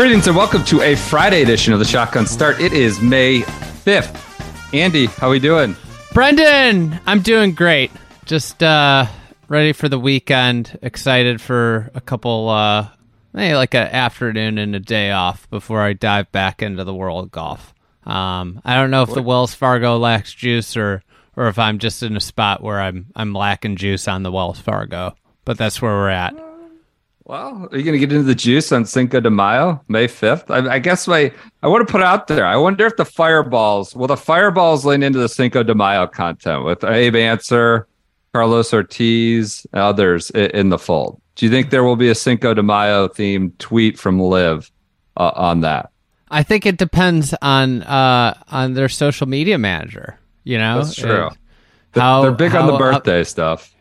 Greetings and welcome to a Friday edition of the Shotgun Start. It is May 5th. Andy, how are we doing? Brendan, I'm doing great. Just uh ready for the weekend. Excited for a couple uh maybe like an afternoon and a day off before I dive back into the world of golf. Um I don't know if the Wells Fargo lacks juice or or if I'm just in a spot where I'm I'm lacking juice on the Wells Fargo. But that's where we're at. Well, are you going to get into the juice on Cinco de Mayo, May 5th? I, I guess my, I want to put out there. I wonder if the fireballs, will the fireballs lean into the Cinco de Mayo content with Abe Ancer, Carlos Ortiz, others in, in the fold? Do you think there will be a Cinco de Mayo themed tweet from Liv uh, on that? I think it depends on uh on their social media manager, you know? That's true. They're- how- They're big on the how birthday stuff.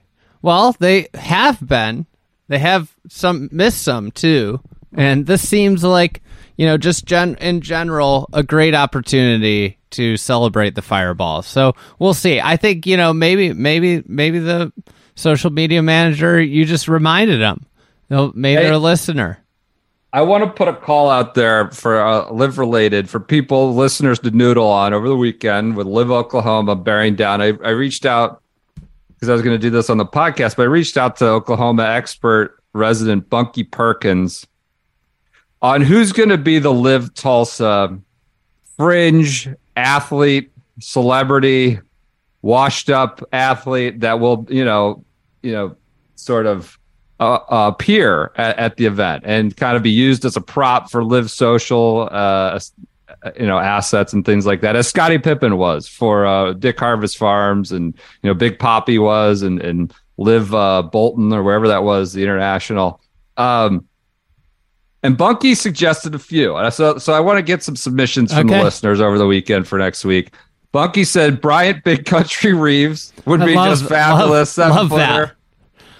Well, they have been. They have some missed some too, and this seems like you know just gen- in general a great opportunity to celebrate the fireball. So we'll see. I think you know maybe maybe maybe the social media manager you just reminded them. They'll, maybe Hey. they're a listener. I want to put a call out there for uh, LIV related for people, listeners to noodle on over the weekend with LIV Oklahoma bearing down. I, I reached out because I was going to do this on the podcast, but I reached out to Oklahoma expert resident Bunky Perkins on who's going to be the LIV Tulsa fringe athlete, celebrity, washed up athlete that will, you know, you know, sort of uh, uh, appear at, at the event and kind of be used as a prop for LIV social, uh, you know, assets and things like that, as Scottie Pippen was for uh, Rich Harvest Farms and you know Big Poppy was and and LIV uh, Bolton or wherever that was, the international. Um, and Bunky suggested a few, and so so I want to get some submissions from the listeners over the weekend for next week. Bunky said Bryant Big Country Reeves would I be love- just fabulous. love- love that.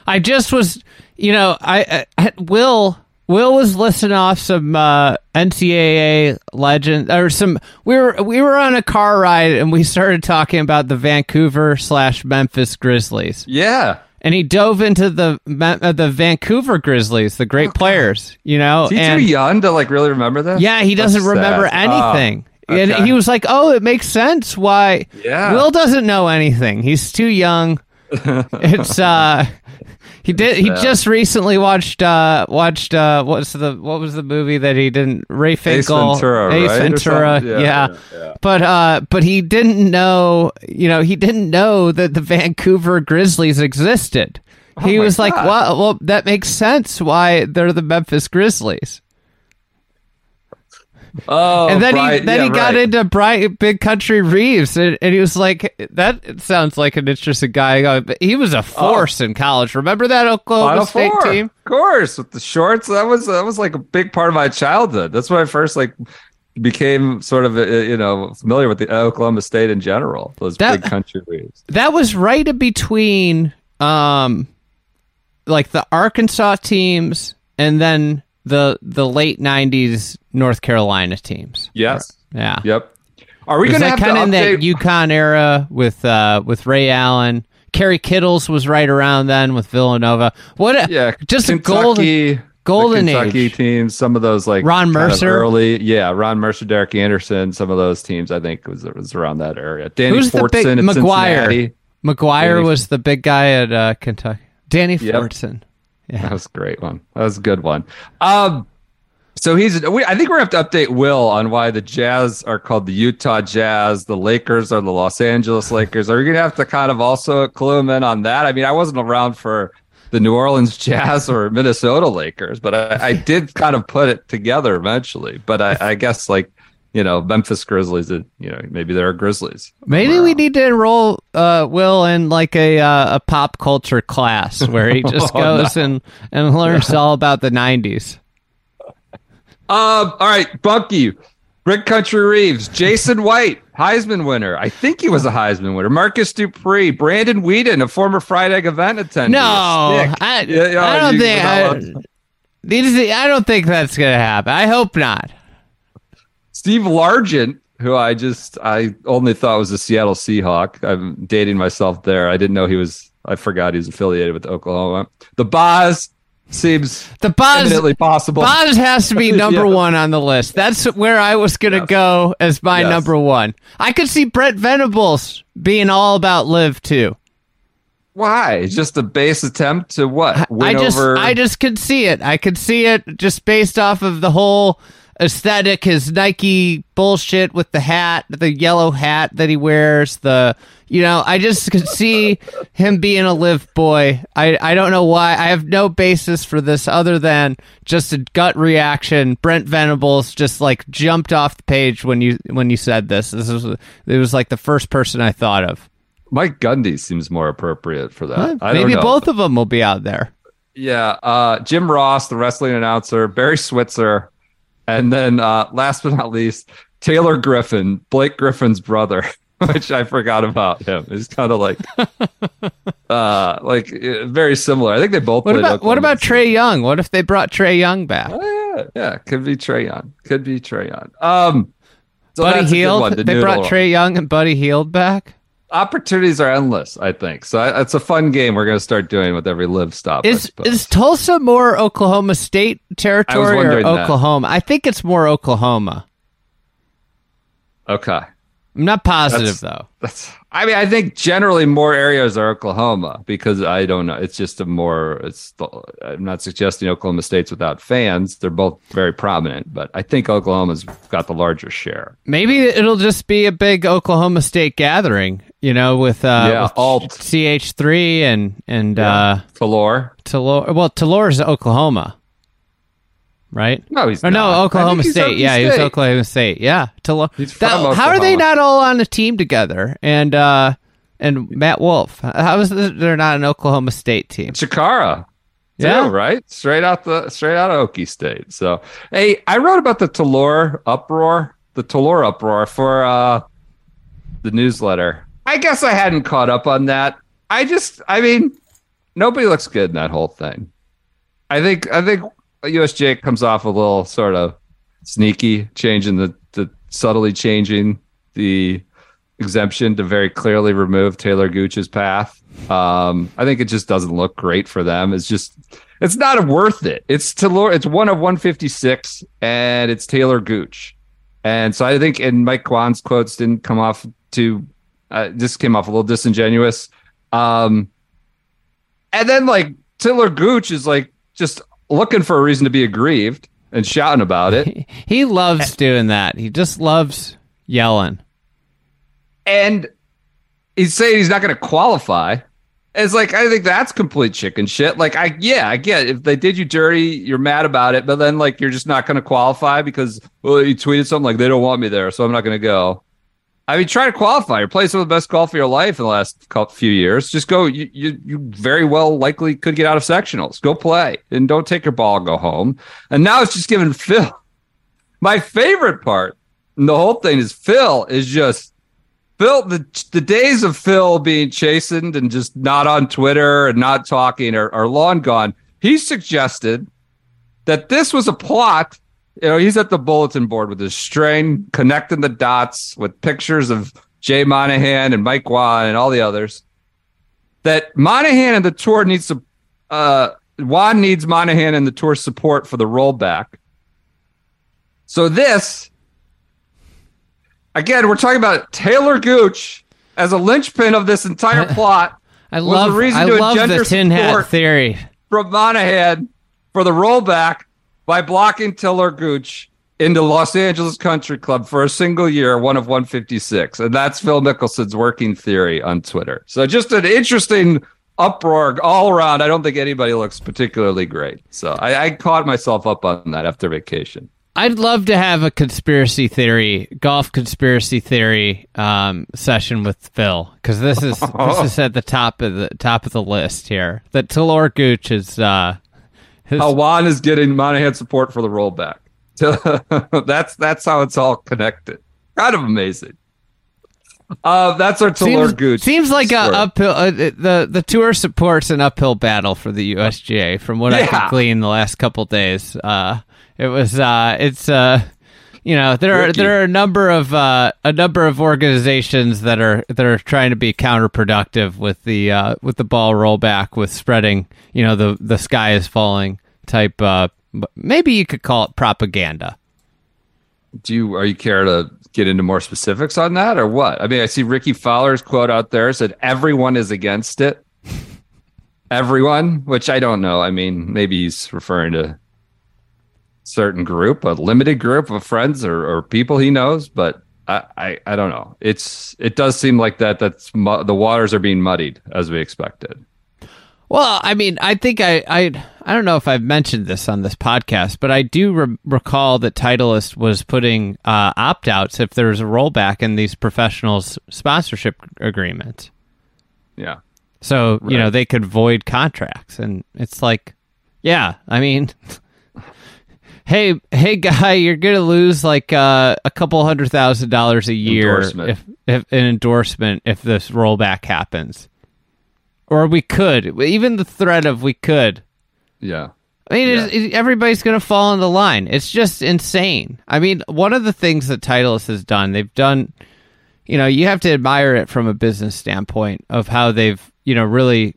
I just was, you know, I, I Will Will was listing off some uh, NCAA legend or some. We were we were on a car ride and we started talking about the Vancouver slash Memphis Grizzlies, Yeah. and he dove into the uh, the Vancouver Grizzlies, the great players, you know, Is he and too young to like really remember this? yeah, he doesn't That's remember sad. Oh, anything. And okay. he was like, "Oh, it makes sense why Yeah. Will doesn't know anything. He's too young. it's uh he did he just recently watched uh watched uh what's the what was the movie that he didn't Ray Ace Ventura, Ace right? Ventura yeah, Yeah, yeah, but uh but he didn't know you know he didn't know that the Vancouver Grizzlies existed. He Oh my was like well well that makes sense why they're the Memphis Grizzlies Oh, and then Brian- he then yeah, he got right. into Bryant Big Country Reeves, and, and he was like, "That sounds like an interesting guy." Uh, He was a force in college. Remember that Oklahoma Final State Four, team? of course, with the shorts. That was that was like a big part of my childhood. That's when I first like became sort of uh, you know familiar with the Oklahoma State in general. Those That- big country Reeves. That was right in between, um, like the Arkansas teams, and then the the late '90s North Carolina teams. Yes. Yeah, Yep. Are we going to have kind of in that? UConn era with uh with Ray Allen? Kerry Kittles was right around then with Villanova. What? A, yeah, just a golden Kentucky, the Kentucky age. teams. Some of those like Ron Mercer? early, yeah, Ron Mercer, Derek Anderson. Some of those teams, I think, was was around that area. Danny Who's the Fortson big at McGuire? Cincinnati. McGuire Danny- was the big guy at uh, Kentucky. Danny Yep. Fortson. Yeah. That was a great one. That was a good one. Um, so he's. We, I think we're gonna have to update Will on why the Jazz are called the Utah Jazz, the Lakers are the Los Angeles Lakers. Are we gonna have to kind of also clue him in on that? I mean, I wasn't around for the New Orleans Jazz or Minnesota Lakers, but I, I did kind of put it together eventually. But I, I guess like you know, Memphis Grizzlies. You know, maybe there are Grizzlies. Maybe we need to enroll uh, Will in like a uh, a pop culture class where he just Oh, goes and and learns all about the '90s. Um, all right, Bunky, Brick Country Reeves, Jason White, Heisman winner. I think he was a Heisman winner. Marcus Dupree, Brandon Weeden, a former Fried Egg event attendee. No. I, I don't you- think I, these- I don't think that's gonna happen. I hope not. Steve Largent, who I just I only thought was a Seattle Seahawk. I'm dating myself there. I didn't know he was. I forgot he was affiliated with Oklahoma. The Boz seems The Boz eminently possible. Boz has to be number Yeah. one on the list. That's where I was gonna Yes. go as my Yes. number one. I could see Brent Venables being all about LIV too. Why? Just a base attempt to what? Win I just over. I just could see it. I could see it just based off of the whole aesthetic, his Nike bullshit with the hat, the yellow hat that he wears, the you know, I just could see him being a LIV boy. I I don't know why. I have no basis for this other than just a gut reaction. Brent Venables just like jumped off the page when you when you said this. This was it was like the first person I thought of. Mike Gundy seems more appropriate for that. I don't Maybe both of them will be out there. Yeah, uh, Jim Ross, the wrestling announcer, Barry Switzer, and then uh, last but not least, Taylor Griffin, Blake Griffin's brother, which I forgot about him. He's kind of like, uh, like uh, very similar. I think they both. What played about what about Trae Young? What if they brought Trae Young back? Oh, yeah, yeah, could be Trae Young. Could be Trae Young. Um, so Buddy that's a good Hield. the They brought. Trae Young and Buddy Hield back. Opportunities are endless. I think so. I, it's a fun game. We're going to start doing with every LIV stop. Is is Tulsa more Oklahoma State territory or wondering that. Oklahoma? I think it's more Oklahoma. okay? I'm not positive That's- though. That's. I mean, I think generally more areas are Oklahoma because I don't know. It's just a more. It's. I'm not suggesting Oklahoma State's without fans. They're both very prominent, but I think Oklahoma's got the larger share. Maybe it'll just be a big Oklahoma State gathering. You know, with uh, Yeah, with alt. CH3 and and uh, Talor. Tulor. Well, is Oklahoma, right? No, he's Or not. no, Oklahoma State. Yeah, he was Oklahoma State. Yeah, Talor. He's from That- how are they not all on a team together? And uh, and Matt Wolff. How is it they're not an Oklahoma State team? Chikara. Yeah. Yeah, right. Straight out the straight out of Okie State. So, hey, I wrote about the Talor uproar, the Talor uproar for uh the newsletter. I guess I hadn't caught up on that. I just, I mean, nobody looks good in that whole thing. I think, I think USGA comes off a little sort of sneaky, changing the, the subtly changing the exemption to very clearly remove Talor Gooch's path. Um, I think it just doesn't look great for them. It's just, it's not worth it. It's Talor, it's one of 156, and it's Talor Gooch. And so I think, and Mike Whan's quotes didn't come off too, uh, just came off a little disingenuous. Um, and then like Talor Gooch is like just looking for a reason to be aggrieved and shouting about it. He loves doing that. He just loves yelling. and he's saying he's not going to qualify. It's like I think that's complete chicken shit. Like I yeah, I get it. if they did you dirty, you're mad about it, but then like you're just not going to qualify because well you tweeted something like they don't want me there, so I'm not going to go. I mean, try to qualify. You're playing some of the best golf of your life in the last few years. Just go. You, you you very well likely could get out of sectionals. Go play and don't take your ball. and Go home. And now it's just giving Phil. My favorite part in the whole thing is Phil is just Phil, the the days of Phil being chastened and just not on Twitter and not talking are, are long gone. He suggested that this was a plot. You know, he's at the bulletin board with his string, connecting the dots with pictures of Jay Monahan and Mike Whan and all the others. That Monahan and the tour needs to, uh, Whan needs Monahan and the tour support for the rollback. So this again, we're talking about Talor Gooch as a linchpin of this entire plot I love the reason I to love the tin hat theory. from Monahan for the rollback by blocking Talor Gooch into Los Angeles Country Club for a single year, one of 156. And that's Phil Mickelson's working theory on Twitter. So just an interesting uproar all around. I don't think anybody looks particularly great. So I, I caught myself up on that after vacation. I'd love to have a conspiracy theory, golf conspiracy theory um, session with Phil because this is this is at the top of the top of the list here. That Talor Gooch is. Uh, his, How Whan is getting Monahan support for the rollback. that's that's how it's all connected. Kind of amazing. Uh, that's our seems, Gooch. seems like a uphill. Uh, the the tour supports an uphill battle for the USGA from what I Yeah. could glean the last couple days. Uh, it was uh, it's uh, you know there are there are a number of uh, a number of organizations that are that are trying to be counterproductive with the uh, with the ball rollback with spreading you know the the sky is falling type. Uh, maybe you could call it propaganda. Do you are you care to get into more specifics on that or what? I mean, I see Rickie Fowler's quote out there said everyone is against it. everyone, which I don't know. I mean, maybe he's referring to certain group, a limited group of friends or, or people he knows, but I, I, I don't know. It's it does seem like that that's mu- the waters are being muddied as we expected. Well, I mean, I think I, I, I don't know if I've mentioned this on this podcast, but I do re- recall that Titleist was putting uh, opt outs if there's a rollback in these professionals' sponsorship agreements. Yeah. So, you know, they could void contracts. And it's like, yeah, I mean, hey, hey, guy, you're going to lose like uh, a couple hundred thousand dollars a year if, if an endorsement if this rollback happens. Or we could, even the threat of we could. Yeah. I mean, it's- it- everybody's going to fall in the line. It's just insane. I mean, one of the things that Titleist has done, they've done, you know, you have to admire it from a business standpoint of how they've, you know, really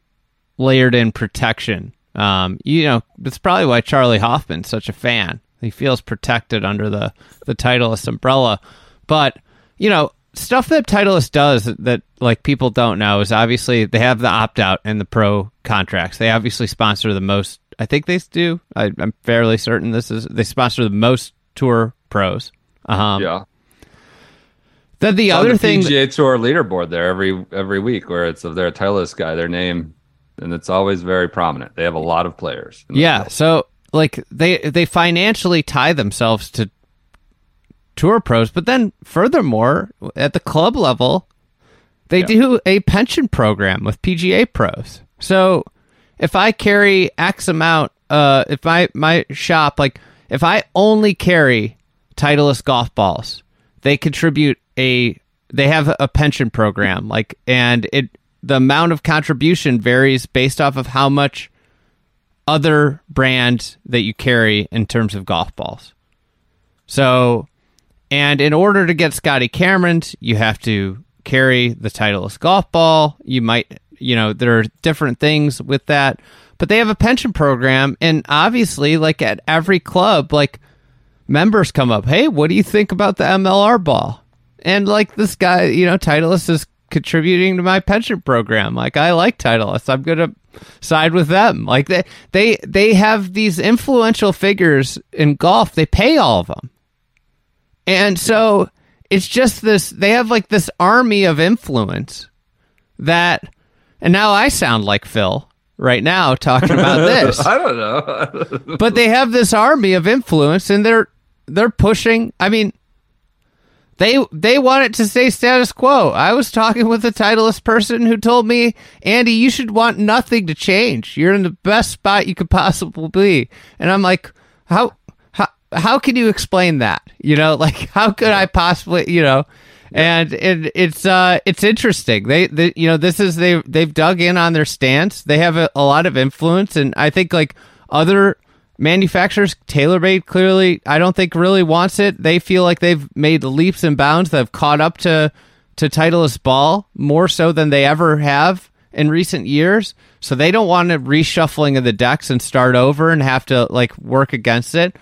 layered in protection. Um, you know, that's probably why Charley Hoffman's such a fan. He feels protected under the the Titleist umbrella. But you know, stuff that Titleist does that like people don't know is obviously they have the opt out and the pro contracts. They obviously sponsor the most. I think they do. I, I'm fairly certain this is they sponsor the most tour pros. Um, Yeah. Then the on other the thing, PGA Tour leaderboard there every every week, where it's of their Titleist guy, their name, and it's always very prominent. They have a lot of players. Yeah, so like they they financially tie themselves to tour pros, but then furthermore, at the club level, they Yeah. do a pension program with PGA pros. So if I carry X amount, uh, if my my shop like if I only carry Titleist golf balls, they contribute a they have a pension program like and it the amount of contribution varies based off of how much other brand that you carry in terms of golf balls. So, and in order to get Scotty Cameron's, you have to carry the Titleist golf ball. You might, you know, there are different things with that, but they have a pension program, and obviously, like at every club, like members come up, hey, what do you think about the MLR ball? And like this guy, you know, Titleist is contributing to my pension program. Like I like Titleist. I'm gonna side with them. Like they they they have these influential figures in golf. They pay all of them. And so it's just this they have like this army of influence that and now I sound like Phil right now talking about this I don't know. but they have this army of influence and they're they're pushing i mean they they want it to stay status quo. I was talking with a titleist person who told me andy you should want nothing to change. You're in the best spot you could possibly be. And i'm like how how how can you explain that? You know like how could i possibly you know? And it, it's uh it's interesting. They, they you know this is they they've dug in on their stance. They have a, a lot of influence. And i think like other manufacturers TaylorMade clearly I don't think really wants it they feel like they've made leaps and bounds that have caught up to to Titleist ball more so than they ever have in recent years so they don't want a reshuffling of the decks and start over and have to like work against it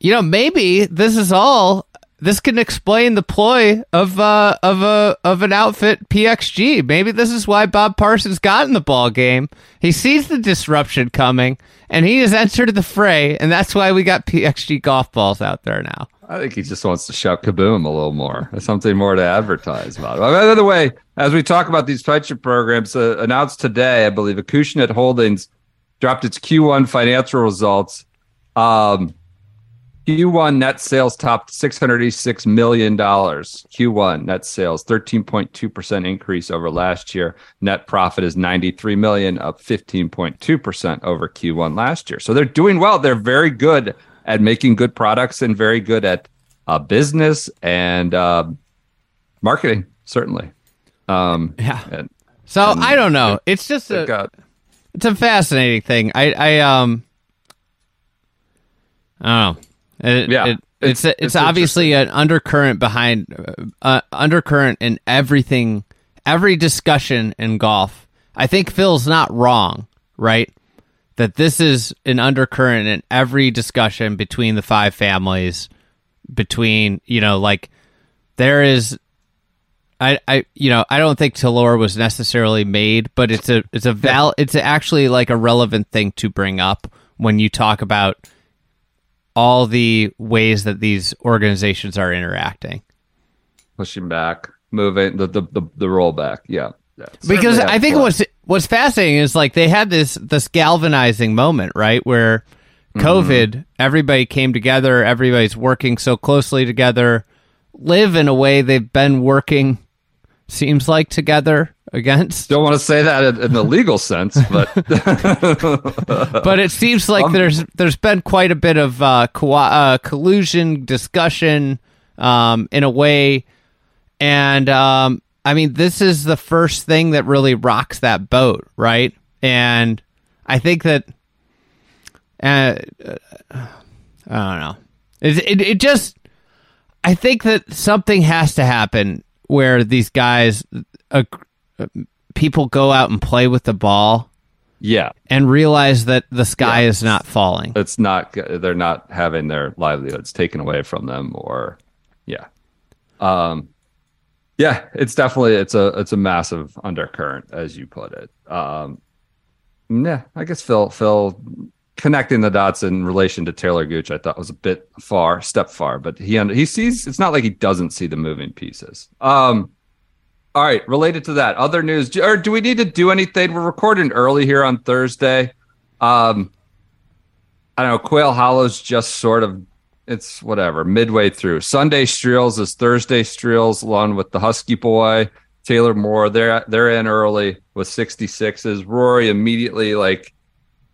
you know, maybe this is all. This can explain the ploy of uh, of a of an outfit PXG. Maybe this is why Bob Parsons got in the ball game. He sees the disruption coming, and he has entered the fray, and that's why we got PXG golf balls out there now. I think he just wants to shout kaboom a little more. Something more to advertise about. By the way, as we talk about these pension programs, uh, announced today, I believe Acushnet Holdings dropped its Q1 financial results. Um, Q1 net sales topped $686 million. Q1 net sales, 13.2% increase over last year. Net profit is 93 million, up 15.2% over Q1 last year. So they're doing well. They're very good at making good products and very good at uh, business and uh, marketing, certainly. Um, Yeah. and So And I don't know. It's just a got it's a fascinating thing. I I um I don't know. It, Yeah. it, it's it's, it's obviously an undercurrent behind uh, undercurrent in everything, every discussion in golf. I think Phil's not wrong, right? That this is an undercurrent in every discussion between the five families, between you know, like there is I, I, you know, I don't think Talor was necessarily made, but it's a, it's a val, it's actually like a relevant thing to bring up when you talk about all the ways that these organizations are interacting. pushing back, moving the the the, the rollback. Yeah. yeah. Because I think what's what's fascinating is like they had this this galvanizing moment, right, where mm-hmm. COVID, everybody came together, everybody's working so closely together, live in a way they've been working, seems like together against. don't want to say that in, in the legal sense, but but it seems like Um, there's there's been quite a bit of uh, co- uh, collusion discussion um, in a way, and um, I mean this is the first thing that really rocks that boat, right? And I think that uh, I don't know. It, it it just I think that something has to happen where these guys, uh, people go out and play with the ball yeah, and realize that the sky Yeah. is not falling. it's not. They're not having their livelihoods taken away from them, or yeah, um, yeah. It's definitely it's a it's a massive undercurrent, as you put it. Um, yeah, I guess Phil Phil connecting the dots in relation to Talor Gooch, I thought was a bit far, step far, but he he sees. It's not like he doesn't see the moving pieces. Um, all right, related to that, other news, do- or do we need to do anything? We're recording early here on Thursday. Um, I don't know. Quail Hollow's just sort of it's whatever midway through. Sunday Streels is Thursday Streels along with the Husky Boy Taylor Moore. They're they're in early with 66s. Rory immediately like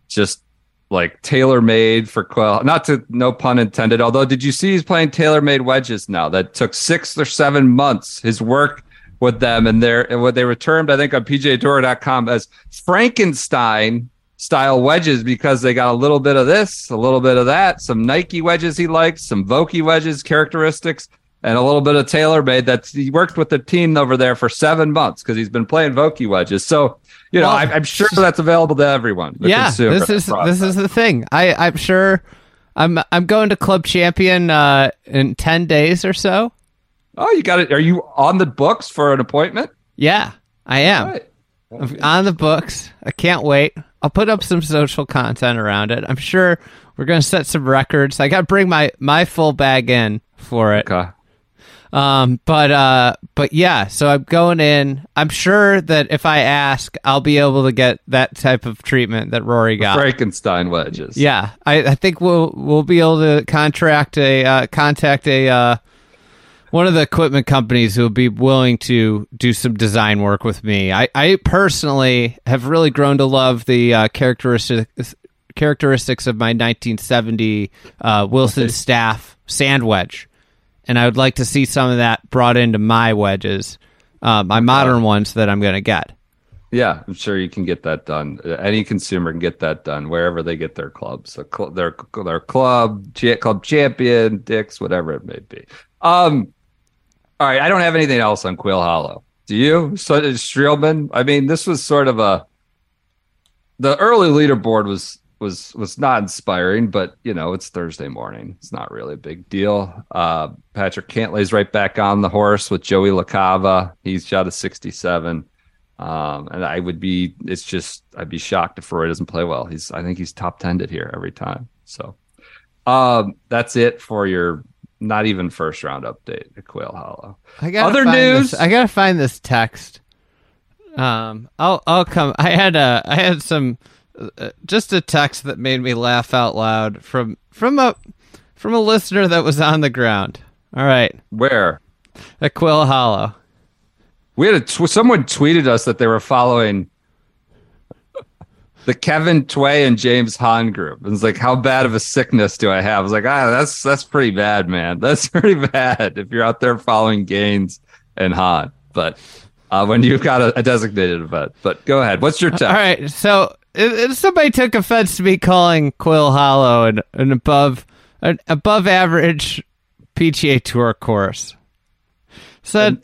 just like tailor made for Quail. Not to no pun intended. Although did you see he's playing TaylorMade wedges now? That took six or seven months. His work with them and they're and what they were termed, I think, on PGATour.com as Frankenstein style wedges because they got a little bit of this, a little bit of that, some Nike wedges he likes, some Vokey wedges characteristics, and a little bit of TaylorMade. That he worked with the team over there for seven months because he's been playing Vokey wedges. So you know, Well, I'm, I'm sure that's available to everyone. yeah, this is this is the thing. I I'm sure I'm I'm going to Club Champion uh, in ten days or so. Oh, you got it. Are you on the books for an appointment? Yeah, I am. Right. I'm on the books. I can't wait. I'll put up some social content around it. I'm sure we're going to set some records. I got to bring my my full bag in for it. Okay. Um, but uh, but yeah. So I'm going in. I'm sure that if I ask, I'll be able to get that type of treatment that Rory got. Frankenstein wedges. Yeah, I, I think we'll we'll be able to contract a uh, contact a uh, one of the equipment companies who will be willing to do some design work with me. I, I personally have really grown to love the uh, characteristics characteristics of my 1970 uh, Wilson Staff sand wedge, and I would like to see some of that brought into my wedges, uh, my modern ones that I'm going to get. Yeah, I'm sure you can get that done. Uh, Any consumer can get that done wherever they get their clubs, so cl- their their club, cha- club champion, Dicks, whatever it may be. Um, all right, I don't have anything else on Quail Hollow. Do you, so, Streelman? I mean, this was sort of a the early leaderboard was was was not inspiring, but you know, it's Thursday morning. It's not really a big deal. Uh, Patrick Cantlay's right back on the horse with Joey LaCava. He's shot a 67. Um, and I would be, it's just, I'd be shocked if Rory doesn't play well. He's, I think he's top 10 here every time. So, um, that's it for your not even first round update at Quail Hollow. I gotta Other news? this- I gotta find this text. Um, I'll I'll come. I had a I had some uh, just a text that made me laugh out loud from from a from a listener that was on the ground. All right, Where? at Quail Hollow. We had a tw- someone tweeted us that they were following the Kevin Tway and James Hahn group. It was like, how bad of a sickness do I have? I was like, ah, that's that's pretty bad, man. That's pretty bad if you're out there following Gaines and Hahn. But uh, when you've got a, a designated event. But go ahead. What's your text? All right, so if, if somebody took offense to me calling Quail Hollow an, an above an above average PGA Tour course, said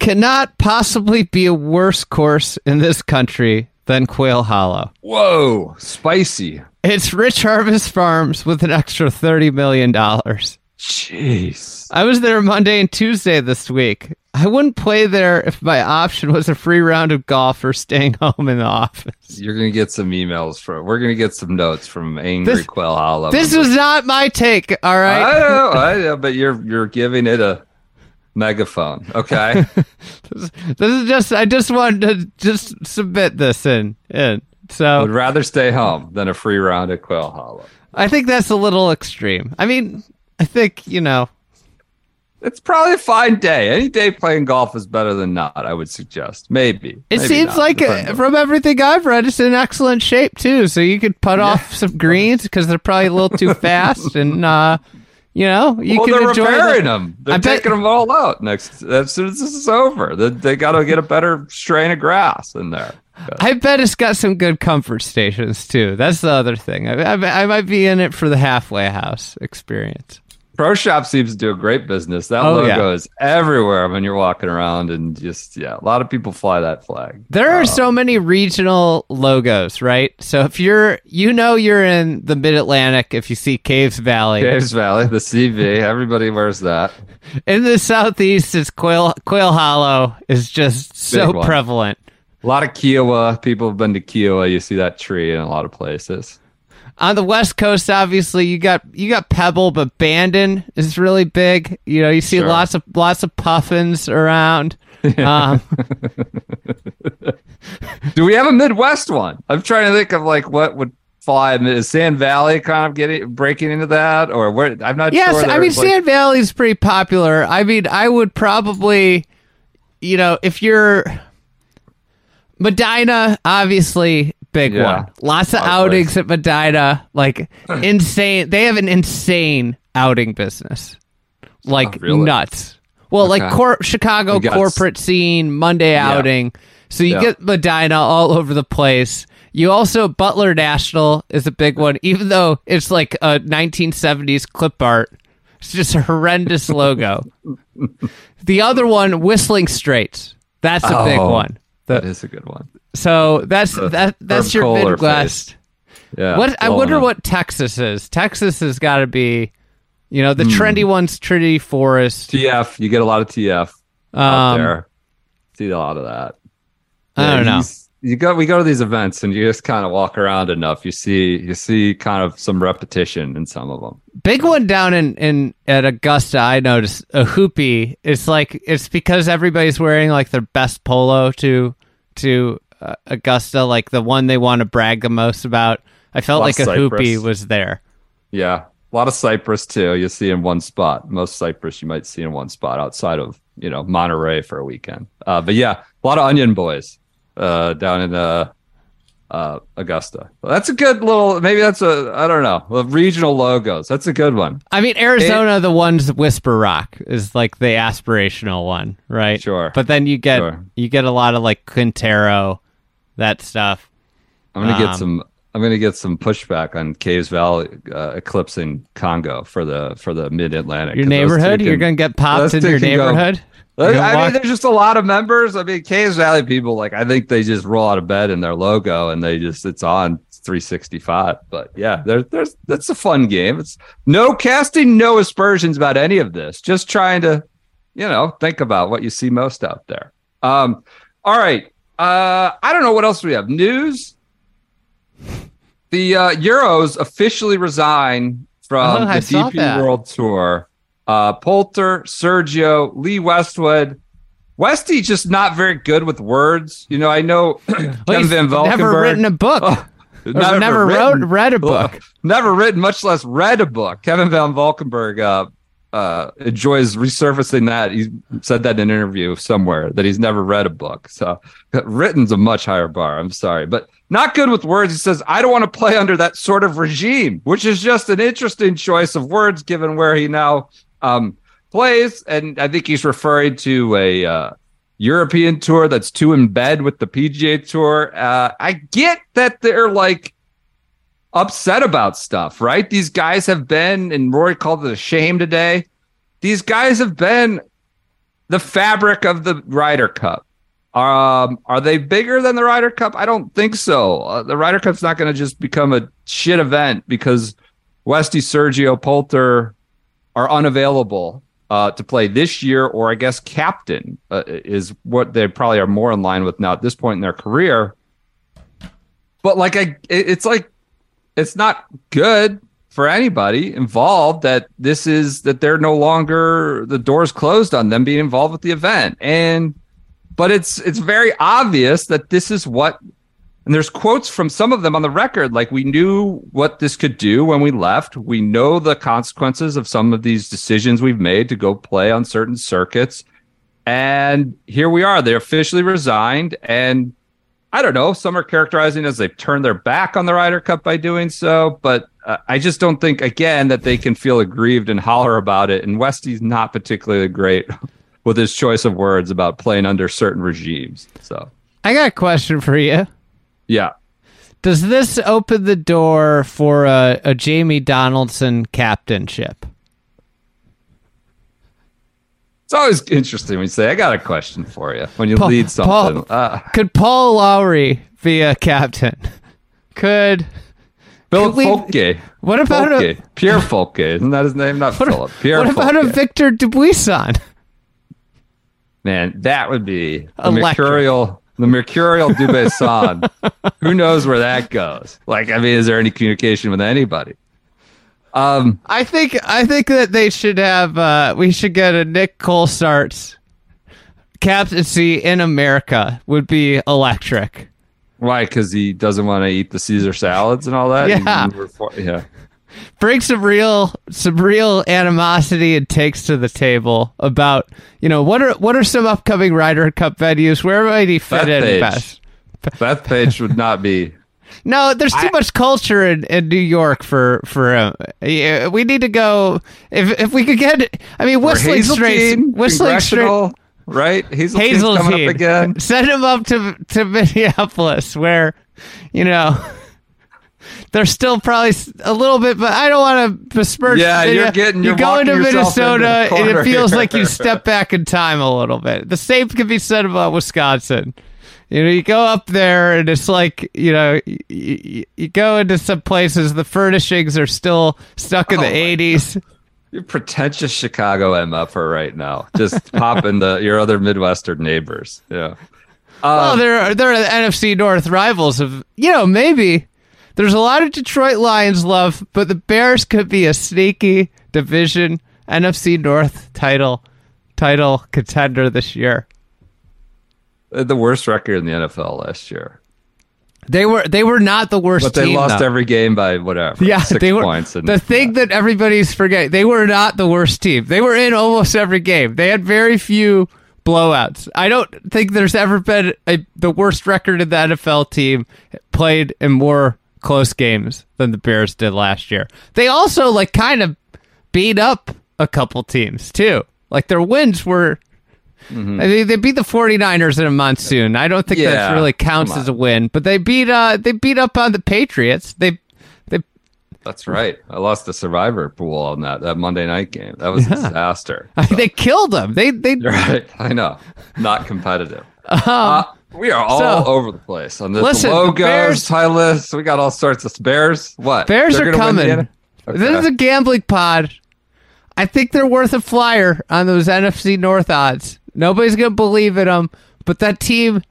cannot possibly be a worse course in this country than Quail Hollow. Whoa, spicy. It's Rich Harvest Farms with an extra thirty million dollars. Jeez. I was there Monday and Tuesday this week. I wouldn't play there if my option was a free round of golf or staying home in the office. You're gonna get some emails from. We're gonna get some notes from Angry This- Quail Hollow. This was not my take, all right? I know, I know, but you're you're giving it a megaphone. Okay. This is just I just wanted to just submit this in in. so, Would rather stay home than a free round at Quail Hollow. I think that's a little extreme. I mean, I think, you know, It's probably a fine day. Any day playing golf is better than not. I would suggest. Maybe. it Maybe seems not. like Depends uh, from everything I've read, it's in excellent shape too. So you could put off some greens because they're probably a little too fast, and uh, you know, you well, can they're enjoy repairing the, them. They're I bet- taking them all out next as soon as this is over. They, they got to get a better strain of grass in there. I bet it's got some good comfort stations too. That's the other thing. I, I, I might be in it for the halfway house experience. Pro Shop seems to do a great business. That Oh, logo yeah. is everywhere when you're walking around, and just yeah, a lot of people fly that flag. There are uh, so many regional logos, right? So if you're, you know, you're in the Mid Atlantic if you see Caves Valley. Caves Valley, the CV, everybody wears that. In the Southeast, it's Quail Quail Hollow is just so prevalent. A lot of Kiawah. People have been to Kiawah. You see that tree in a lot of places. On the West Coast, obviously, you got you got Pebble, but Bandon is really big. You know, you see Sure. lots of lots of puffins around. Um, Do we have a Midwest one? I'm trying to think of like what would fly. Is Sand Valley kind of getting breaking into that, or where? I'm not Yes, sure. I mean like- Sand Valley's pretty popular. I mean, I would probably, you know, if you're Medinah, obviously big Yeah. one. Lots of outings at Medinah, like insane. They have an insane outing business, like Oh, really? nuts. Well, like cor- Chicago corporate scene, Monday outing. So you Yeah. get Medinah all over the place. You also Butler National is a big one, even though it's like a 1970s clip art. It's just a horrendous logo. the other one, Whistling Straits. That's a big Oh. one. The- that is a good one. so that's that. That's your Midwest. Yeah. What I wonder what Texas is. Texas has got to be, you know, the trendy one's Trinity Forest. TF. You get a lot of TF out Um, there. See a lot of that. I don't know. You go. We go to these events, and you just kind of walk around enough. You see. You see kind of some repetition in some of them. Big one down in, in at Augusta. I noticed a hoopy. It's like it's because everybody's wearing like their best polo to to uh, Augusta, like the one they want to brag the most about. I felt Lot like a hoopy was there. Yeah, a lot of cypress too. You see in one spot. Most cypress you might see in one spot outside of you know Monterey for a weekend. Uh, but yeah, a lot of onion boys uh, down in uh, uh, Augusta. That's a good little. Maybe that's a I don't know. Regional logos. That's a good one. I mean, Arizona, the one's Whisper Rock is like the aspirational one, right? Sure. But then you get Sure. you get a lot of like Quintero, that stuff. I'm gonna Um, get some. I'm gonna get some pushback on Caves Valley uh, eclipsing Congo for the for the Mid Atlantic. Your neighborhood, you're gonna get popped in your can go- neighborhood. I, You're gonna I mean, there's just a lot of members. I mean, Caves Valley people, like, I think they just roll out of bed in their logo and they just, it's on 365. But yeah, there, there's, that's a fun game. It's no casting, no aspersions about any of this. Just trying to, you know, think about what you see most out there. Um, all right. Uh, I don't know what else we have. News. The uh, Euros officially resign from Oh, the saw DP. World Tour. Uh, Poulter, Sergio, Lee Westwood. Westy just not very good with words. You know, I know Well, Ken he's Van never written a book. Oh, Or never wrote read a book. never written, much less read a book. Kevin Van Valkenburg uh, uh, enjoys resurfacing that. He said that in an interview somewhere that he's never read a book. So written's a much higher bar. I'm sorry, but not good with words. He says, I don't want to play under that sort of regime, which is just an interesting choice of words given where he now um, plays. And I think he's referring to a uh, European tour that's too in bed with the PGA Tour. Uh, I get that they're like upset about stuff, right? These guys have been, and Rory called it a shame today. These guys have been the fabric of the Ryder Cup. Um, are they bigger than the Ryder Cup? I don't think so. Uh, the Ryder Cup's not going to just become a shit event because Westy, Sergio, Poulter are unavailable uh, to play this year, or I guess captain uh, is what they probably are more in line with now at this point in their career. But like, I, it's like it's not good for anybody involved that this is that they're no longer the doors closed on them being involved with the event, and but it's it's very obvious that this is what and there's quotes from some of them on the record like we knew what this could do when we left. We know the consequences of some of these decisions we've made to go play on certain circuits. And here we are. They officially resigned. And i don't know some are characterizing as they've turned their back on the Ryder Cup by doing so but uh, i just don't think again that they can feel aggrieved and holler about it. And westy's not particularly great with his choice of words about playing under certain regimes so. I got a question for you. Yeah Does this open the door for a, a Jamie Donaldson captainship? It's always interesting when you say, I got a question for you when you Paul- lead something. Paul- uh, Could Paul Lawrie be a captain? Could Philip Fulke. what about a- Fulke. Pierre Fulke. Isn't that his name? Not Philip. Pierre what about a Victor Dubuisson? Man, that would be a Electric. mercurial, the mercurial Dubuisson. Who knows where that goes? Like, I mean, is there any communication with anybody? Um, I think I think that they should have. Uh, we should get a Nick Colsaerts' captaincy in America would be electric. why? Because he doesn't want to eat the Caesar salads and all that. Yeah. And for- yeah. Bring some real some real animosity and takes to the table about you know what are what are some upcoming Ryder Cup venues where might he fit in Bethpage. best? Bethpage would not be. No, there's too much culture in, in New York for for uh, yeah, we need to go if if we could get I mean Whistling Straits Hazeltine, Whistling Straits Congressional, right? Hazeltine's coming Hazeltine. up again. Send him up to to Minneapolis, where you know they're still probably a little bit, but I don't want to besmirch. Yeah, you're Minne- getting- You you're go walking into yourself into Minnesota, and it feels here. like you step back in time a little bit. The same can be said about Wisconsin. You know, you go up there, and it's like you know, you, you, you go into some places, the furnishings are still stuck in Oh the my '80s. You're pretentious Chicago MFer right now. Just popping the your other Midwestern neighbors. Yeah. Oh, Um, they're they're the NFC North rivals of you know maybe there's a lot of Detroit Lions love, but the Bears could be a sneaky division NFC North title title contender this year. the worst record in the NFL last year. They were they were not the worst But they team, lost though. every game by whatever. yeah, they were points. And, the thing that everybody's forgetting. They were not the worst team. They were in almost every game. They had very few blowouts. I don't think there's ever been a, the worst record in the NFL team played in more close games than the Bears did last year. They also like kind of beat up a couple teams too. Like their wins were I mean, they beat the 49ers in a monsoon. I don't think that really counts as a win, but they beat uh they beat up on the Patriots. They they That's right. I lost the survivor pool on that that Monday night game. That was a disaster. they killed them. They they right. I know. Not competitive. uh, we are all Um, so- over the place on this Listen, logos, Bears- tie lists. We got all sorts of Bears. What? Bears They're are gonna win the coming. N- This is a gambling pod. I think they're worth a flyer on those NFC North odds. Nobody's gonna believe in them, but that team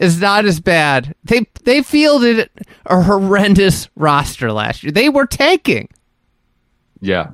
is not as bad. They they fielded a horrendous roster last year. They were tanking. Yeah.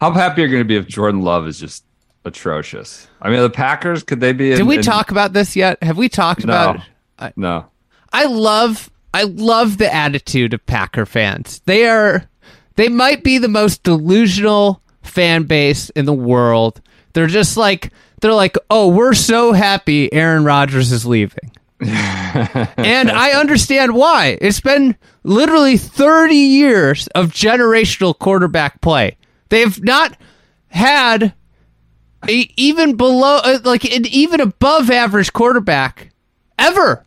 How happy are you going to be if Jordan Love is just atrocious? I mean, the Packers could they be? In, Did we in- talk about this yet? Have we talked No. about it? I, No. I love I love the attitude of Packer fans. They are they might be the most delusional fan base in the world. They're just like they're like, "Oh, we're so happy Aaron Rodgers is leaving." and I understand why. It's been literally 30 years of generational quarterback play. They've not had a, even below uh, like an even above average quarterback ever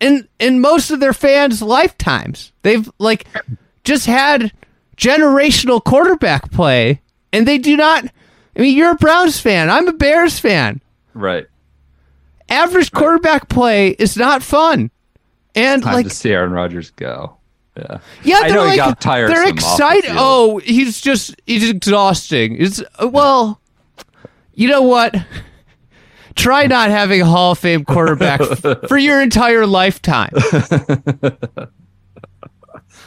in in most of their fans' lifetimes. They've like just had generational quarterback play, and they do not. I mean, you're a Browns fan. I'm a Bears fan. Right. Average quarterback play is not fun, and like to see Aaron Rodgers go. Yeah. yeah, I they're know he got tiresome they're off the excited. Oh, he's just he's exhausting. It's uh, well, you know what? Try not having a Hall of Fame quarterback for your entire lifetime.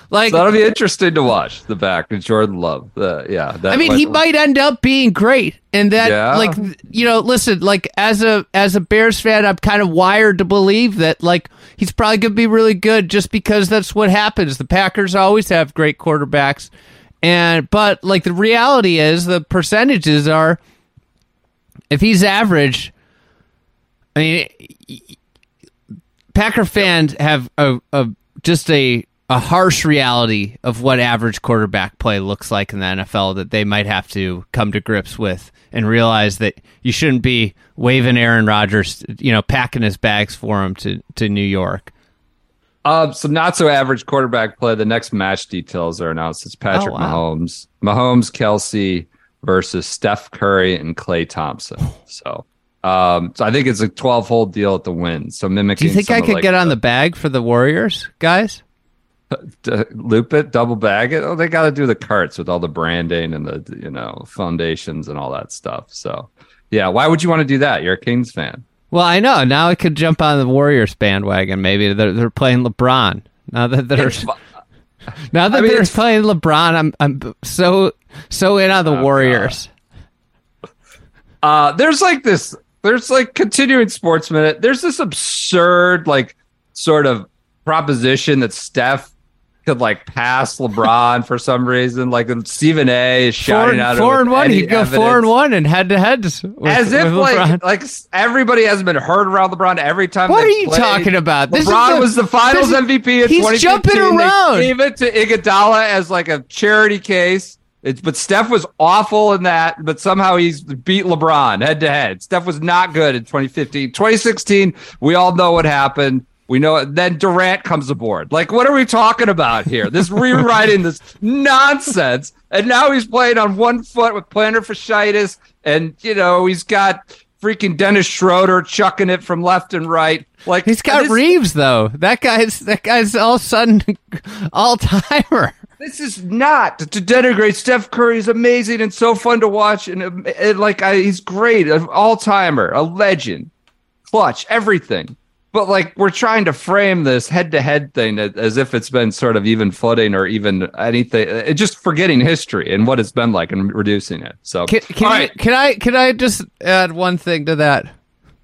like So that'll be interesting to watch the back of Jordan Love. Uh, yeah. That I mean, went- he might end up being great, and that, Yeah. like, you know, listen, like as a as a Bears fan, I'm kind of wired to believe that, like, he's probably gonna be really good, just because that's what happens. The Packers always have great quarterbacks, and but like the reality is, the percentages are, if he's average, I mean, Packer fans have a, a just a a harsh reality of what average quarterback play looks like in the NFL that they might have to come to grips with and realize that you shouldn't be waving Aaron Rodgers, you know, packing his bags for him to to New York. Uh, so not so average quarterback play. The next match details are announced. It's Patrick Oh, wow. Mahomes, Mahomes, Kelce versus Steph Curry and Klay Thompson. So, um, so I think it's a twelve hole deal at the win. So mimicking. Do you think I could like, get on the bag for the Warriors, guys? D- loop it, double bag it? Oh, they got to do the carts with all the branding and the you know foundations and all that stuff. So, yeah, why would you want to do that? You're a Kings fan. Well, I know. Now I could jump on the Warriors bandwagon. Maybe they're, they're playing LeBron. Now that they're now that I mean, they're playing LeBron, I'm I'm so so in on the Oh, Warriors. Uh, there's like this, there's like continuing sports minute. There's this absurd, like, sort of proposition that Steph could like pass LeBron for some reason. Like Stephen A is Four, shouting out four and one. He'd go four evidence. and one and head to head. with- As if like LeBron. like everybody has been heard around LeBron every time. What are you played. talking about? This is LeBron the- was the Finals is- MVP in he's 2015. jumping They around. gave it to Iguodala as like a charity case. It's, but Steph was awful in that. But somehow he's beat LeBron head to head. Steph was not good in 2015. 2016, we all know what happened. We know. Then Durant comes aboard. Like, what are we talking about here? This rewriting this nonsense. And now he's playing on one foot with plantar fasciitis. And, you know, he's got freaking Dennis Schroeder chucking it from left and right. Like, He's got this- Reaves though. That guy's that guy's all sudden all timer. This is not to denigrate Steph Curry. is amazing and so fun to watch, and, and like I, he's great, an all timer, a legend, clutch, everything. But like we're trying to frame this head to head thing as, as if it's been sort of even footing or even anything. uh, just forgetting history and what it's been like and reducing it. So Can, can, all I, right, can I can I just add one thing to that?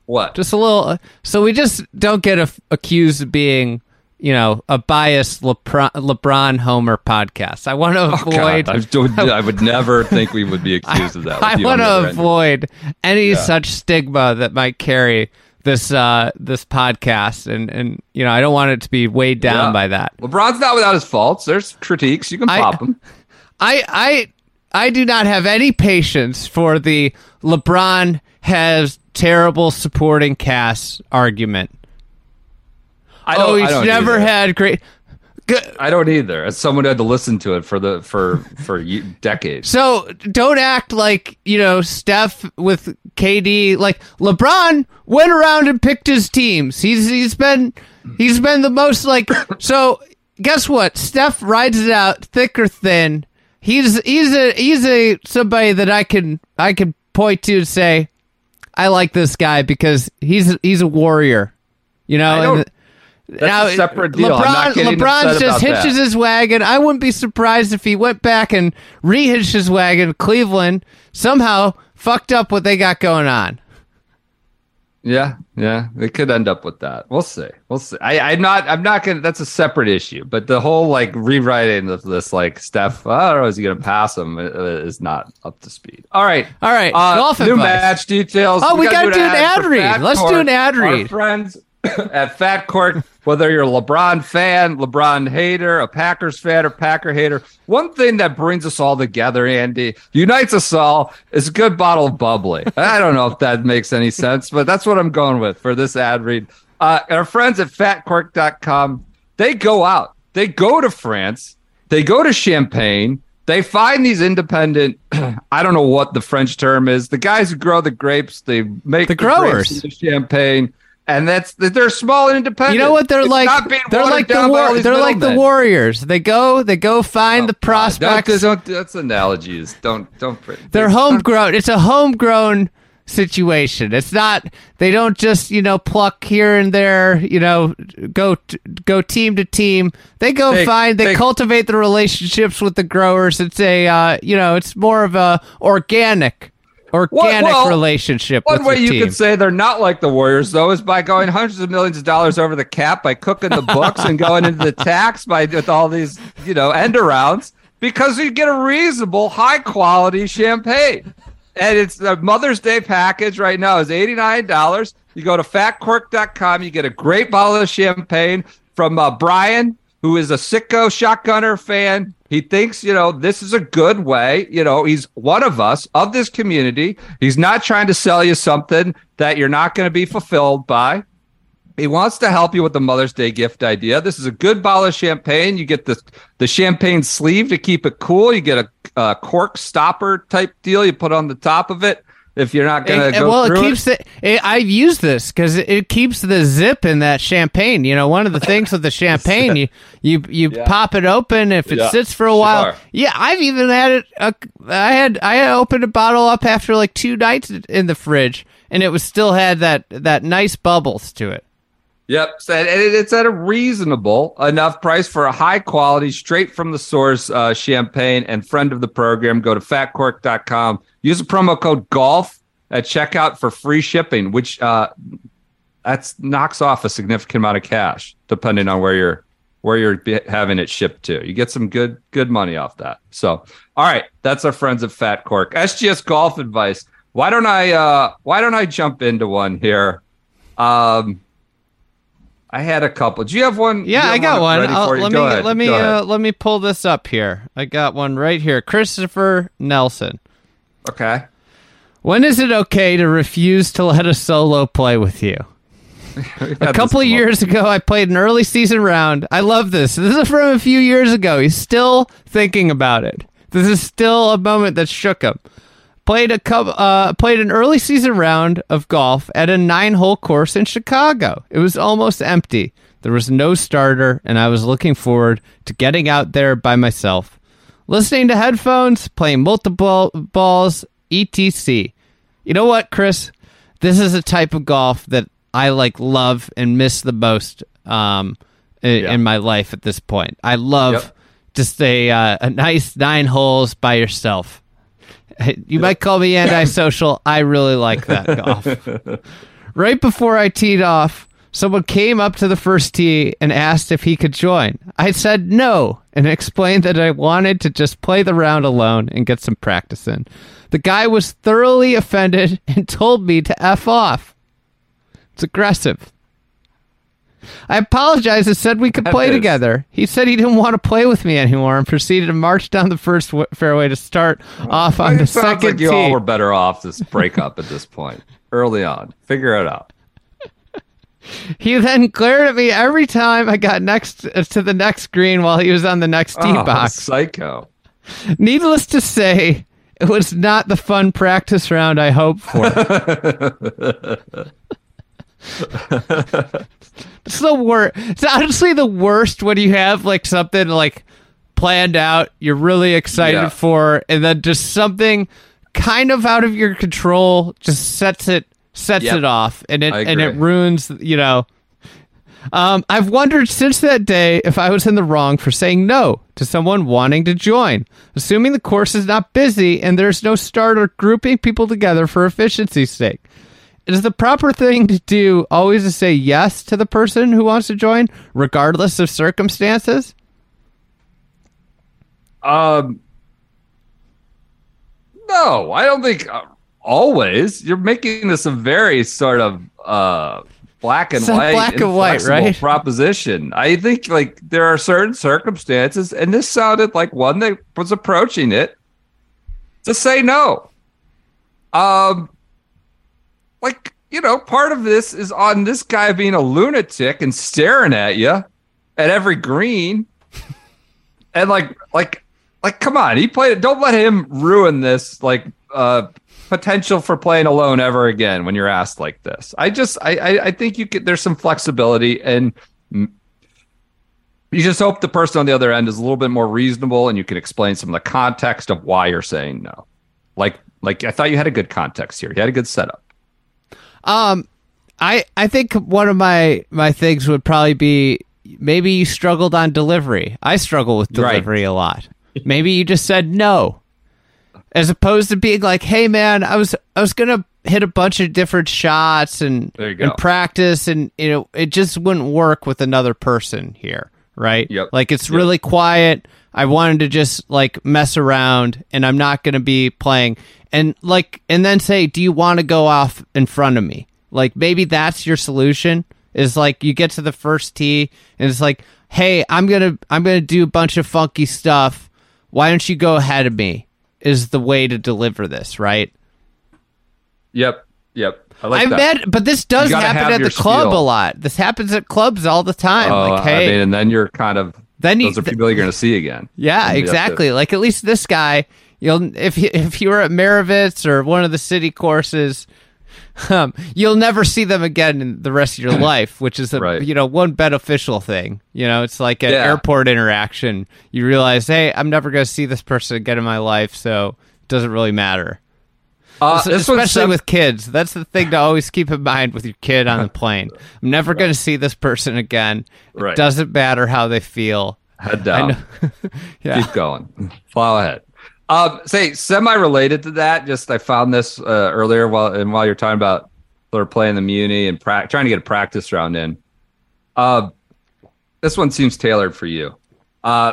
what? Just a little. So we just don't get a, accused of being, you know, a biased LeBron, LeBron Homer podcast. I want to avoid. Oh, avoid. God, I, I would never think we would be accused of that. with I want to other end. avoid any Yeah. such stigma that might carry this uh this podcast and and you know I don't want it to be weighed down Yeah. by that. LeBron's not without his faults. There's critiques. You can I- pop them. I I I do not have any patience for the LeBron has terrible supporting cast argument. I don't, oh, he's never either. had great. I don't either. As someone who had to listen to it for the for for decades. So don't act like you know Steph with KD. Like LeBron went around and picked his teams. He's he's been he's been the most like. So guess what? Steph rides it out thick or thin. He's he's a he's a somebody that I can I can point to and say I like this guy because he's he's a warrior. You know. I don't- and- That's a separate deal. I'm LeBron, not LeBron just hitches that. his wagon. I wouldn't be surprised if he went back and rehitched his wagon. Cleveland somehow fucked up what they got going on. Yeah, yeah, it could end up with that. We'll see. We'll see. I, I'm not. I'm not gonna. That's a separate issue. But the whole like rewriting of this, like Steph, I don't know, is he gonna pass him? uh, Is not up to speed. All right. All right, Uh, golf new advice. match details. Oh, we gotta do an ad for read. Let's do an ad Our read. friends at Fat Cork, whether you're a LeBron fan, LeBron hater, a Packers fan, or Packer hater, one thing that brings us all together, Andy, unites us all, is a good bottle of bubbly. I don't know if that makes any sense, but that's what I'm going with for this ad read. Uh, our friends at fatcork.com, they go out, they go to France, they go to Champagne. They find these independent, I don't know what the French term is. The guys who grow the grapes, they make The grapes growers. into champagne, and that's they're small and independent. You know what they're It's like? They're like the down by all war- they're like the warriors. They go they go find the Oh, God, prospects. Don't, don't, that's analogies. Don't don't. They're homegrown. It's a homegrown situation. It's not. They don't just you know pluck here and there. You know, go go team to team. They go They- find. They, they- cultivate the relationships with the growers. It's a uh, you know. It's more of a organic, organic well, relationship. One way you could say they're not like the Warriors, though, is by going hundreds of millions of dollars over the cap by cooking the books and going into the tax by with all these, you know, end arounds because you get a reasonable, high quality champagne. And it's the Mother's Day package right now is $89. You go to fatcork.com, you get a great bottle of champagne from uh, Brian, who is a sicko shotgunner fan. He thinks, you know, this is a good way. You know, he's one of us of this community. He's not trying to sell you something that you're not going to be fulfilled by. He wants to help you with the Mother's Day gift idea. This is a good bottle of champagne. You get the the champagne sleeve to keep it cool. You get a, a cork stopper type deal. You put on the top of it if you're not going It- go well, it keeps it. it I've used this because it, it keeps the zip in that champagne. You know, one of the things with the champagne, you you you pop it open if it Yeah, sits for a while. sure. Yeah, I've even had it. Uh, I had I had opened a bottle up after like two nights in the fridge, and it was still had that that nice bubbles to it. Yep, and it's at a reasonable enough price for a high quality, straight from the source uh, champagne. And friend of the program, go to fatcork.com. Use the promo code GOLF at checkout for free shipping, which uh, that's knocks off a significant amount of cash, depending on where you're where you're having it shipped to. You get some good good money off that. So, all right, that's our friends at Fat Cork. SGS golf advice. Why don't I uh, why don't I jump into one here? Um, I had a couple. Do you have one? Yeah, you I got one. ready for you? let me let me uh, let me pull this up here. I got one right here. Christopher Nelson. okay. When is it okay to refuse to let a solo play with you? a couple of years ago, I played an early season round. I love this. This is from a few years ago. He's still thinking about it. This is still a moment that shook him. Played a uh, played an early season round of golf at a nine hole course in Chicago. It was almost empty. There was no starter, and I was looking forward to getting out there by myself, listening to headphones, playing multiple balls, etc. You know what, Chris? This is a type of golf that I like love and miss the most um, in, Yeah. in my life at this point. I love Yep. just a uh, a nice nine holes by yourself. You might call me antisocial. I really like that golf. right before I teed off, someone came up to the first tee and asked if he could join. I said no and explained that I wanted to just play the round alone and get some practice in. The guy was thoroughly offended and told me to F off. It's aggressive. I apologized and said we could play together. He said he didn't want to play with me anymore and proceeded to march down the first w- fairway to start off on the It sounds second like you tee. all were better off this breakup at this point early on. Figure it out. He then glared at me every time I got next uh, to the next green while he was on the next tee Oh, box. psycho. Needless to say, it was not the fun practice round I hoped for. it's the worst. It's honestly the worst when you have like something like planned out, you're really excited Yeah. for, and then just something kind of out of your control just sets it sets Yep. it off, and it and it ruins. You know, um, I've wondered since that day if I was in the wrong for saying no to someone wanting to join, assuming the course is not busy and there's no starter grouping people together for efficiency's sake. Is the proper thing to do always to say yes to the person who wants to join, regardless of circumstances? Um, no, I don't think uh, always. You're making this a very sort of uh black and white, black and white, right? proposition. I think like there are certain circumstances, and this sounded like one that was approaching it to say no. Um, like you know, part of this is on this guy being a lunatic and staring at you at every green, and like like like come on, he played it. Don't let him ruin this like uh potential for playing alone ever again when you're asked like this. I just I I, I think you could there's some flexibility and. You just hope the person on the other end is a little bit more reasonable, and you can explain some of the context of why you're saying no. Like, like I thought you had a good context here. You had a good setup. Um, I I think one of my my things would probably be maybe you struggled on delivery. I struggle with Right. delivery a lot. Maybe you just said no, as opposed to being like, "Hey, man, I was I was gonna hit a bunch of different shots and There you go. and practice, and you know it just wouldn't work with another person here, right? Yep. Like it's Yep. really quiet. I wanted to just like mess around, and I'm not going to be playing. And like, and then say, do you want to go off in front of me? Like maybe that's your solution. Is like you get to the first tee, and it's like, hey, I'm gonna I'm gonna do a bunch of funky stuff. Why don't you go ahead of me? Is the way to deliver this, right? Yep. Yep. I like I met, but this does happen at the club a lot. This happens at clubs all the time. Oh, like, hey, I mean, and then you're kind of Then you- those are people you're going to see again. Yeah, And you have to- exactly. Like at least this guy, you'll if you, if you were at Marovitz or one of the city courses, um, you'll never see them again in the rest of your life, which is a Right. you know one beneficial thing. You know, it's like an Yeah. airport interaction. You realize, hey, I'm never going to see this person again in my life, so it doesn't really matter. Uh, one's Especially with kids, that's the thing to always keep in mind with your kid on the plane. I'm never going to see this person again. Right. It doesn't matter how they feel. head I down. know. yeah. Keep going. Plow ahead. Um, say semi-related to that. Just I found this uh, earlier while and while you're talking about sort of playing the Muni and pra- trying to get a practice round in. Uh, this one seems tailored for you. Uh,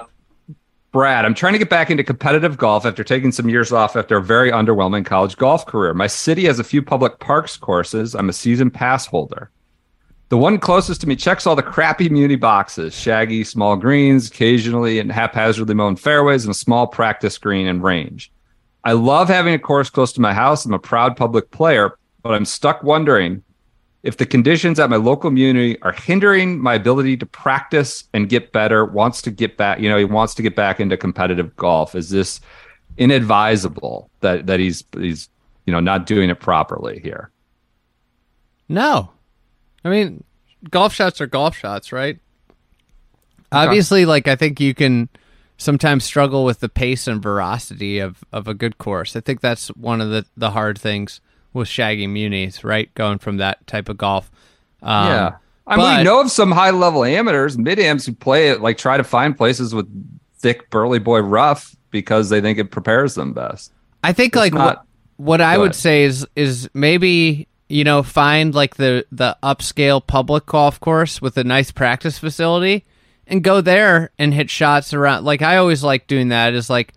Brad, I'm trying to get back into competitive golf after taking some years off after a very underwhelming college golf career. My city has a few public parks courses. I'm a season pass holder. The one closest to me checks all the crappy muni boxes shaggy, small greens, occasionally and haphazardly mown fairways, and a small practice green and range. I love having a course close to my house. I'm a proud public player, but I'm stuck wondering if the conditions at my local muni are hindering my ability to practice and get better, wants to get back, you know, he wants to get back into competitive golf. Is this inadvisable that, that he's, he's, you know, not doing it properly here? No. I mean, golf shots are golf shots, right? Obviously, like I think you can sometimes struggle with the pace and veracity of, of a good course. I think that's one of the, the hard things with shaggy munis, right? Going from that type of golf. Um, yeah. I mean, but- we know of some high level amateurs, mid ams who play it, like try to find places with thick burly boy rough because they think it prepares them best. I think like not- what what I would say is is maybe you know find like the the upscale public golf course with a nice practice facility and go there and hit shots around. Like I always like doing that. Is like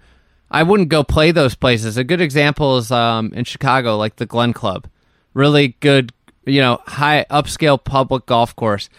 I wouldn't go play those places. A good example is um in Chicago, like the Glen Club, really good you know high upscale public golf course.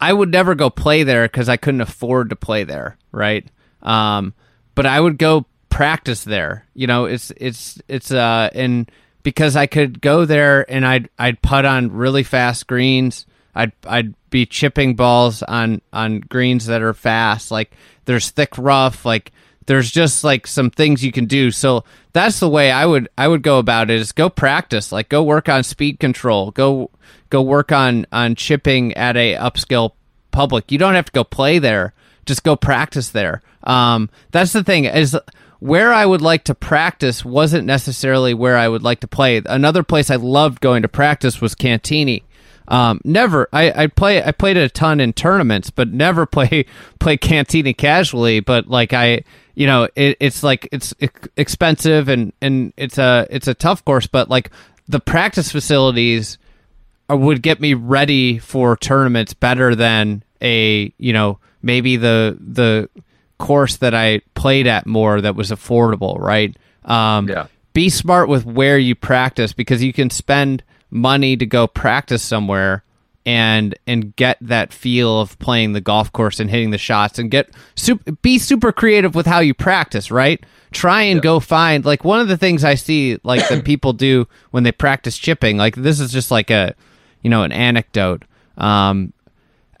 I would never go play there because I couldn't afford to play there, right? Um, but I would go practice there. You know, it's it's it's uh and because I could go there and I'd I'd putt on really fast greens. I'd I'd be chipping balls on on greens that are fast. Like there's thick rough. Like there's just like some things you can do. So that's the way I would I would go about it. Is go practice. Like go work on speed control. Go go work on on chipping at a upscale public. You don't have to go play there. Just go practice there. Um, that's the thing is where I would like to practice wasn't necessarily where I would like to play. Another place I loved going to practice was Cantigny. Um, never. I, I play. I played a ton in tournaments, but never play play Cantigny casually. But like I, you know, it, it's like it's expensive and and it's a it's a tough course. But like the practice facilities would get me ready for tournaments better than a you know maybe the the course that I played at more that was affordable, right? Um, Yeah. Be smart with where you practice because you can spend money to go practice somewhere and and get that feel of playing the golf course and hitting the shots and get super, be super creative with how you practice, right? Try and go find like one of the things I see like that people do when they practice chipping. Like this is just like a you know an anecdote. Um,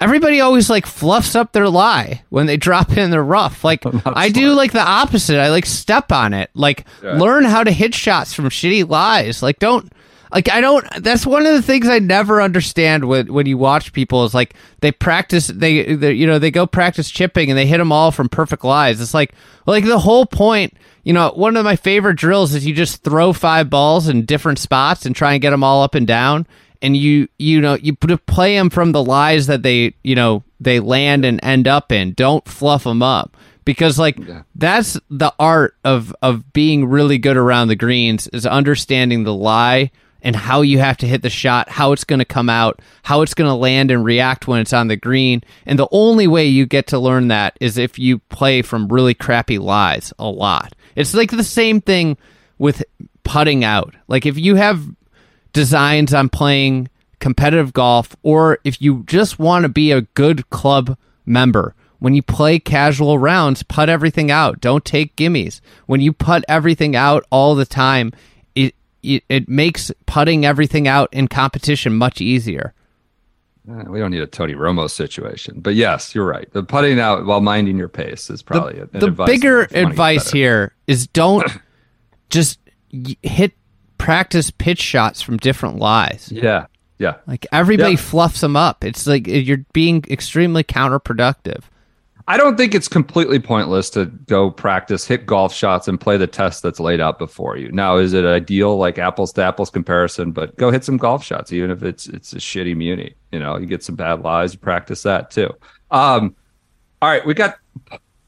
everybody always like fluffs up their lie when they drop in the rough. Like I do like the opposite. I like step on it. Like learn how to hit shots from shitty lies. Like don't like I don't that's one of the things I never understand when when you watch people is like they practice they, they you know they go practice chipping and they hit them all from perfect lies. It's like like the whole point you know, one of my favorite drills is you just throw five balls in different spots and try and get them all up and down and you you know you put- play them from the lies that they you know they land and end up in. Don't fluff them up. Because like that's the art of of being really good around the greens is understanding the lie and how you have to hit the shot how it's going to come out how it's going to land and react when it's on the green. And the only way you get to learn that is if you play from really crappy lies a lot. It's like the same thing with putting out. Like if you have designs on playing competitive golf or if you just want to be a good club member. When you play casual rounds putt everything out. Don't take gimmies. When you putt everything out all the time it it, it makes putting everything out in competition much easier. Eh, We don't need a Tony Romo situation, but yes, you're right. The putting out while minding your pace is probably the, an the advice bigger if you wanna get advice here is don't just hit practice pitch shots from different lies Yeah, yeah. like everybody Yeah. fluffs them up it's like you're being extremely counterproductive I don't think it's completely pointless to go practice, hit golf shots, and play the test that's laid out before you. Now, is it ideal, like apples to apples comparison? But go hit some golf shots, even if it's it's a shitty muni. You know, you get some bad lies, you practice that too. Um, all right, we got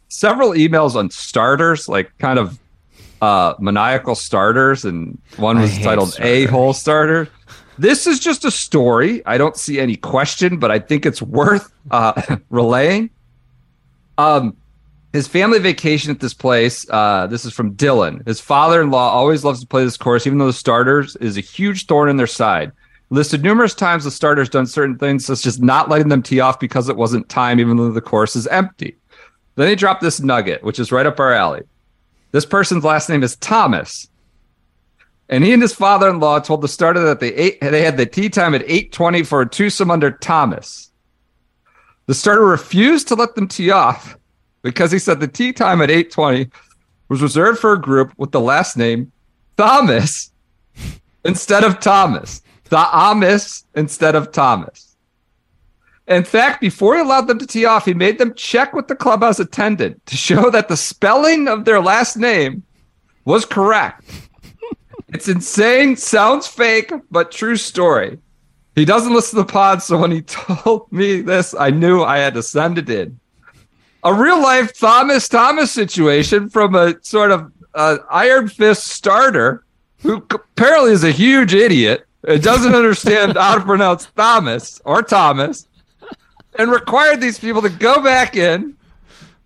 several emails on starters, like kind of uh maniacal starters, and one was titled "A Hole Starter." This is just a story. I don't see any question, but I think it's worth uh, relaying. Um, his family vacation at this place. Uh, this is from Dylan. His father-in-law always loves to play this course, even though the starters is a huge thorn in their side. Listed numerous times the starters done certain things, such as just not letting them tee off because it wasn't time, even though the course is empty. Then he dropped this nugget, which is right up our alley. This person's last name is Thomas, and he and his father-in-law told the starter that they ate, they had the tee time at 8:20 for a twosome under Thomas. The starter refused to let them tee off because he said the tee time at 8:20 was reserved for a group with the last name Thomas instead of Thomas. Thomas instead of Thomas. In fact, before he allowed them to tee off, he made them check with the clubhouse attendant to show that the spelling of their last name was correct. it's insane, sounds fake, but true story. He doesn't listen to the pod, so when he told me this, I knew I had to send it in. A real life Thomas Thomas situation from a sort of uh, Iron Fist starter who apparently is a huge idiot and doesn't understand how to pronounce Thomas or Thomas and required these people to go back in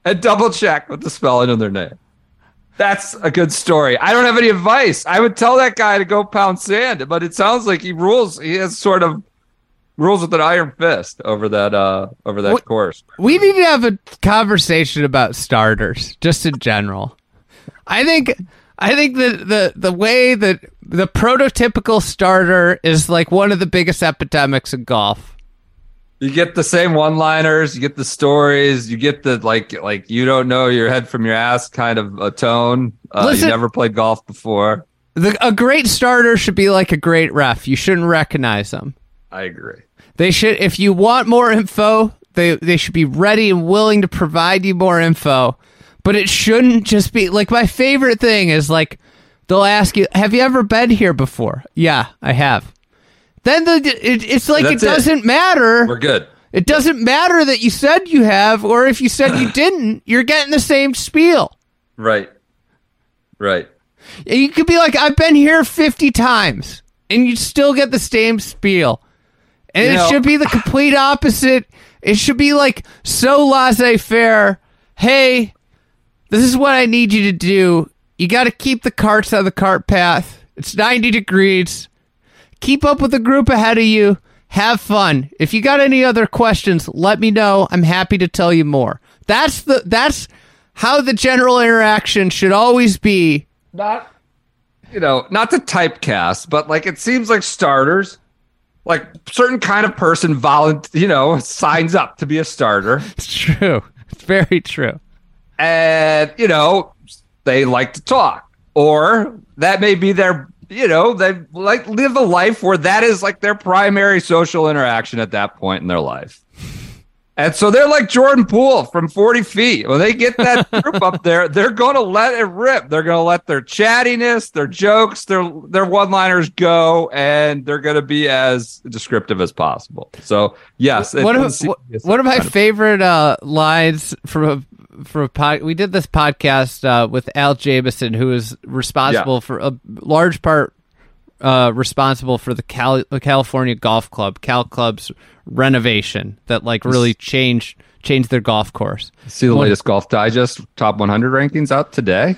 and double check with the spelling of their name. That's a good story. I don't have any advice. I would tell that guy to go pound sand, but it sounds like he rules. He has sort of rules with an iron fist over that uh over that What- course. we need to have a conversation about starters just in general i think i think that the the way that the prototypical starter is like one of the biggest epidemics in golf You get the same one-liners, you get the stories, you get the like like you don't know your head from your ass kind of a tone. Uh, you never played golf before. the, a great starter should be like a great ref you shouldn't recognize them I agree. They should, if you want more info, they they should be ready and willing to provide you more info. But it shouldn't just be like my favorite thing is like they'll ask you, "Have you ever been here before?" Yeah, I have. Then the it, it's like That's it it. doesn't matter. We're good. It doesn't matter that you said you have, or if you said you didn't, you're getting the same spiel. Right. Right. You could be like, I've been here 50 times, and you still get the same spiel. And You it know- should be the complete opposite. It should be like so laissez faire. Hey, this is what I need you to do. You got to keep the carts on the cart path. It's 90 degrees. Keep up with the group ahead of you. Have fun. If you got any other questions, let me know. I'm happy to tell you more. That's the that's how the general interaction should always be. not you know not to typecast but like it seems like starters like certain kind of person volunteer you know signs up to be a starter It's true. It's very true. and you know they like to talk or that may be their you know they like live a life where that is like their primary social interaction at that point in their life and so they're like Jordan Poole from 40 feet. When they get that group up there, they're going to let it rip. They're going to let their chattiness, their jokes, their their one-liners go, and they're going to be as descriptive as possible. So yes, one of one- to be a one of my favorite uh, lines from from a pod. We did this podcast uh, with Al Jameson, who is responsible Yeah. for a large part uh, responsible for the Cal- California Golf Club, Cal Club's renovation that like really changed changed their golf course. See the One- latest Golf Digest top 100 rankings out today.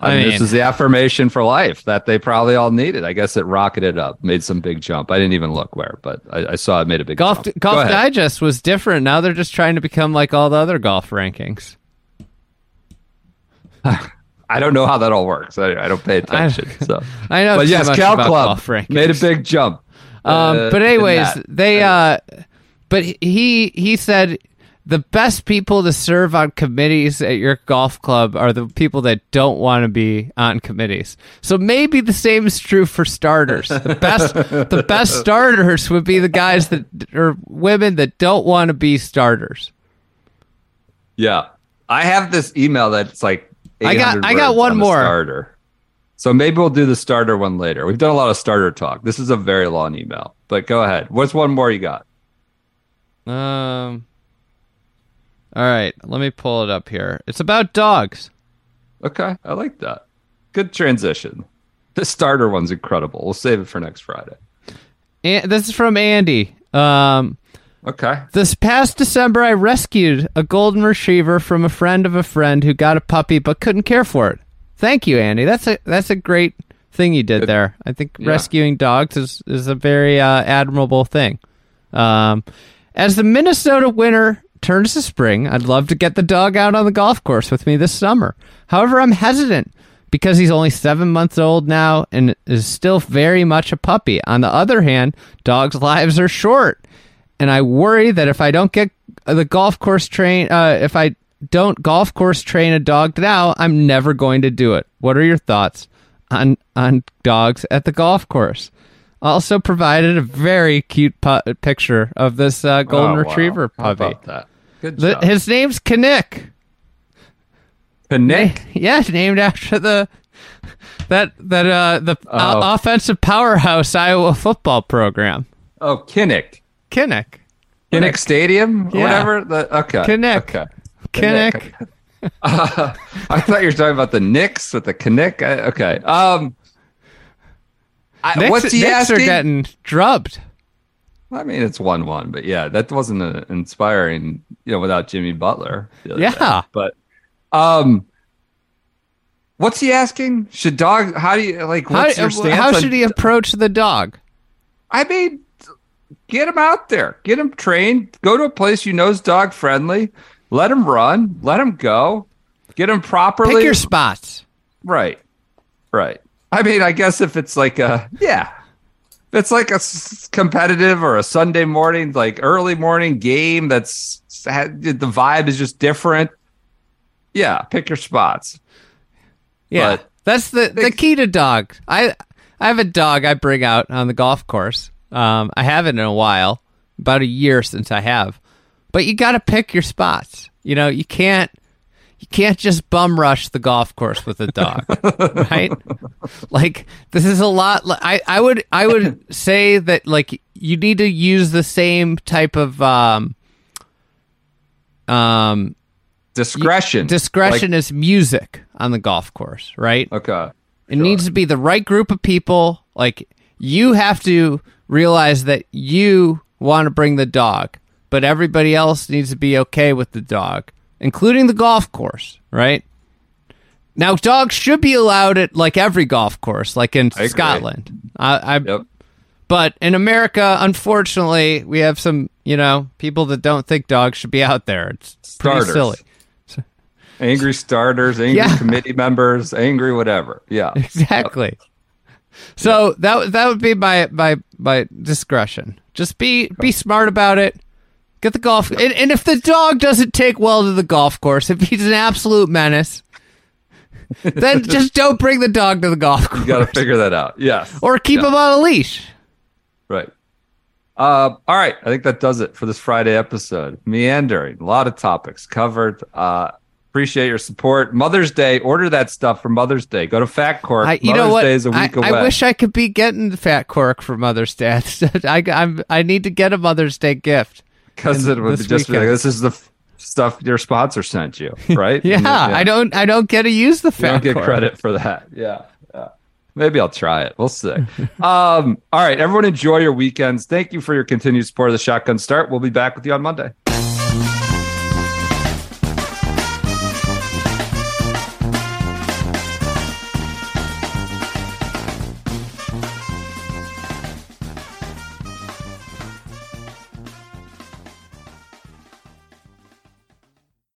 I, I mean, this is the affirmation for life that they probably all needed. I guess it rocketed up, made some big jump. I didn't even look where, but I, I saw it made a big Golf jump. Go Golf. Digest was different. Now they're just trying to become like all the other golf rankings. I don't know how that all works. I, I don't pay attention. so I know but yes, Cal Club golf made a big jump. Um, uh, but anyways, they uh, but he he said the best people to serve on committees at your golf club are the people that don't want to be on committees. So maybe the same is true for starters. The best the best starters would be the guys that or women that don't want to be starters. Yeah, I have this email that's like I got- I got one on more. starter. So maybe we'll do the starter one later. We've done a lot of starter talk. This is a very long email, but go ahead. What's one more you got? Um. All right, let me pull it up here. It's about dogs. Okay, I like that. Good transition. The starter one's incredible. We'll save it for next Friday. And this is from Andy. Um. Okay. This past December, I rescued a golden retriever from a friend of a friend who got a puppy but couldn't care for it. Thank you, Andy. That's a that's a great thing you did there. I think Yeah. rescuing dogs is is a very uh, admirable thing. Um, as the Minnesota winter turns to spring, I'd love to get the dog out on the golf course with me this summer. However, I'm hesitant because he's only seven months old now and is still very much a puppy. On the other hand, dogs' lives are short and I worry that if I don't get the golf course train, uh, if I don't golf course train a dog now, I'm never going to do it. What are your thoughts on on dogs at the golf course? Also provided a very cute pu- picture of this uh, golden Oh, wow. retriever How puppy. about that? Good The- job. his name's Kinnick. Nick. Yeah, it's named after the that that uh the Oh. o- offensive powerhouse Iowa football program. Oh, Kinnick. Kinnick. Kinnick Stadium? Yeah. Whatever. The, okay. Kinnick. Okay. Kinnick. Uh, I thought you were talking about the Knicks with the Kinnick. I, okay. Um, I, Knicks, what's he Knicks asking? are getting drubbed. I mean, it's one-one, but yeah, that wasn't inspiring. You know, without Jimmy Butler. Yeah. day. But um, what's he asking? Should dog? How do you like? How, What's your stance? how on- should he approach the dog? I mean, get him out there, get him trained. Go to a place you know is dog friendly. Let him run. Let him go. Get him properly. Pick your spots. Right. Right. I mean, I guess if it's like a yeah, if it's like a s- competitive or a Sunday morning, like early morning game that's the vibe is just different. Yeah, pick your spots. Yeah, But- that's the the key to dog. I I have a dog I bring out on the golf course. Um, I haven't in a while, about a year since I have. But you got to pick your spots. You know, you can't you can't just bum rush the golf course with a dog, right? Like this is a lot. I I would I would say that like you need to use the same type of um um Discretion. discretion is music on the golf course, right? Okay. It needs to be the right group of people. Like you have to realize that you want to bring the dog, but everybody else needs to be okay with the dog, including the golf course, right? Now, dogs should be allowed at like every golf course, like in agree. Scotland. I, I Yep. but in America, unfortunately, we have some, you know, people that don't think dogs should be out there. It's pretty silly. Angry starters, angry Yeah. committee members, angry whatever. Yeah. Exactly. So that that would be my my my discretion. Just be be smart about it. Get the golf, and, and if the dog doesn't take well to the golf course, if he's an absolute menace, then just don't bring the dog to the golf course, You got to figure that out. Yes. or keep Yeah. him on a leash. Right. Uh, all right. I think that does it for this Friday episode. Meandering, a lot of topics covered. Uh, appreciate your support. Mother's Day, order that stuff for Mother's Day. Go to Fat Cork. I, you Mother's know what? Day is a I, week away. I wish I could be getting the fat cork for Mother's Day. I, I'm, I need to get a Mother's Day gift. because it would just be like, this is the f- stuff your sponsor sent you, right? Yeah, And, I don't, I don't get to use the You fat don't get cork. credit for that. Yeah. yeah. Maybe I'll try it. We'll see. um, all right. Everyone enjoy your weekends. Thank you for your continued support of the Shotgun Start. We'll be back with you on Monday.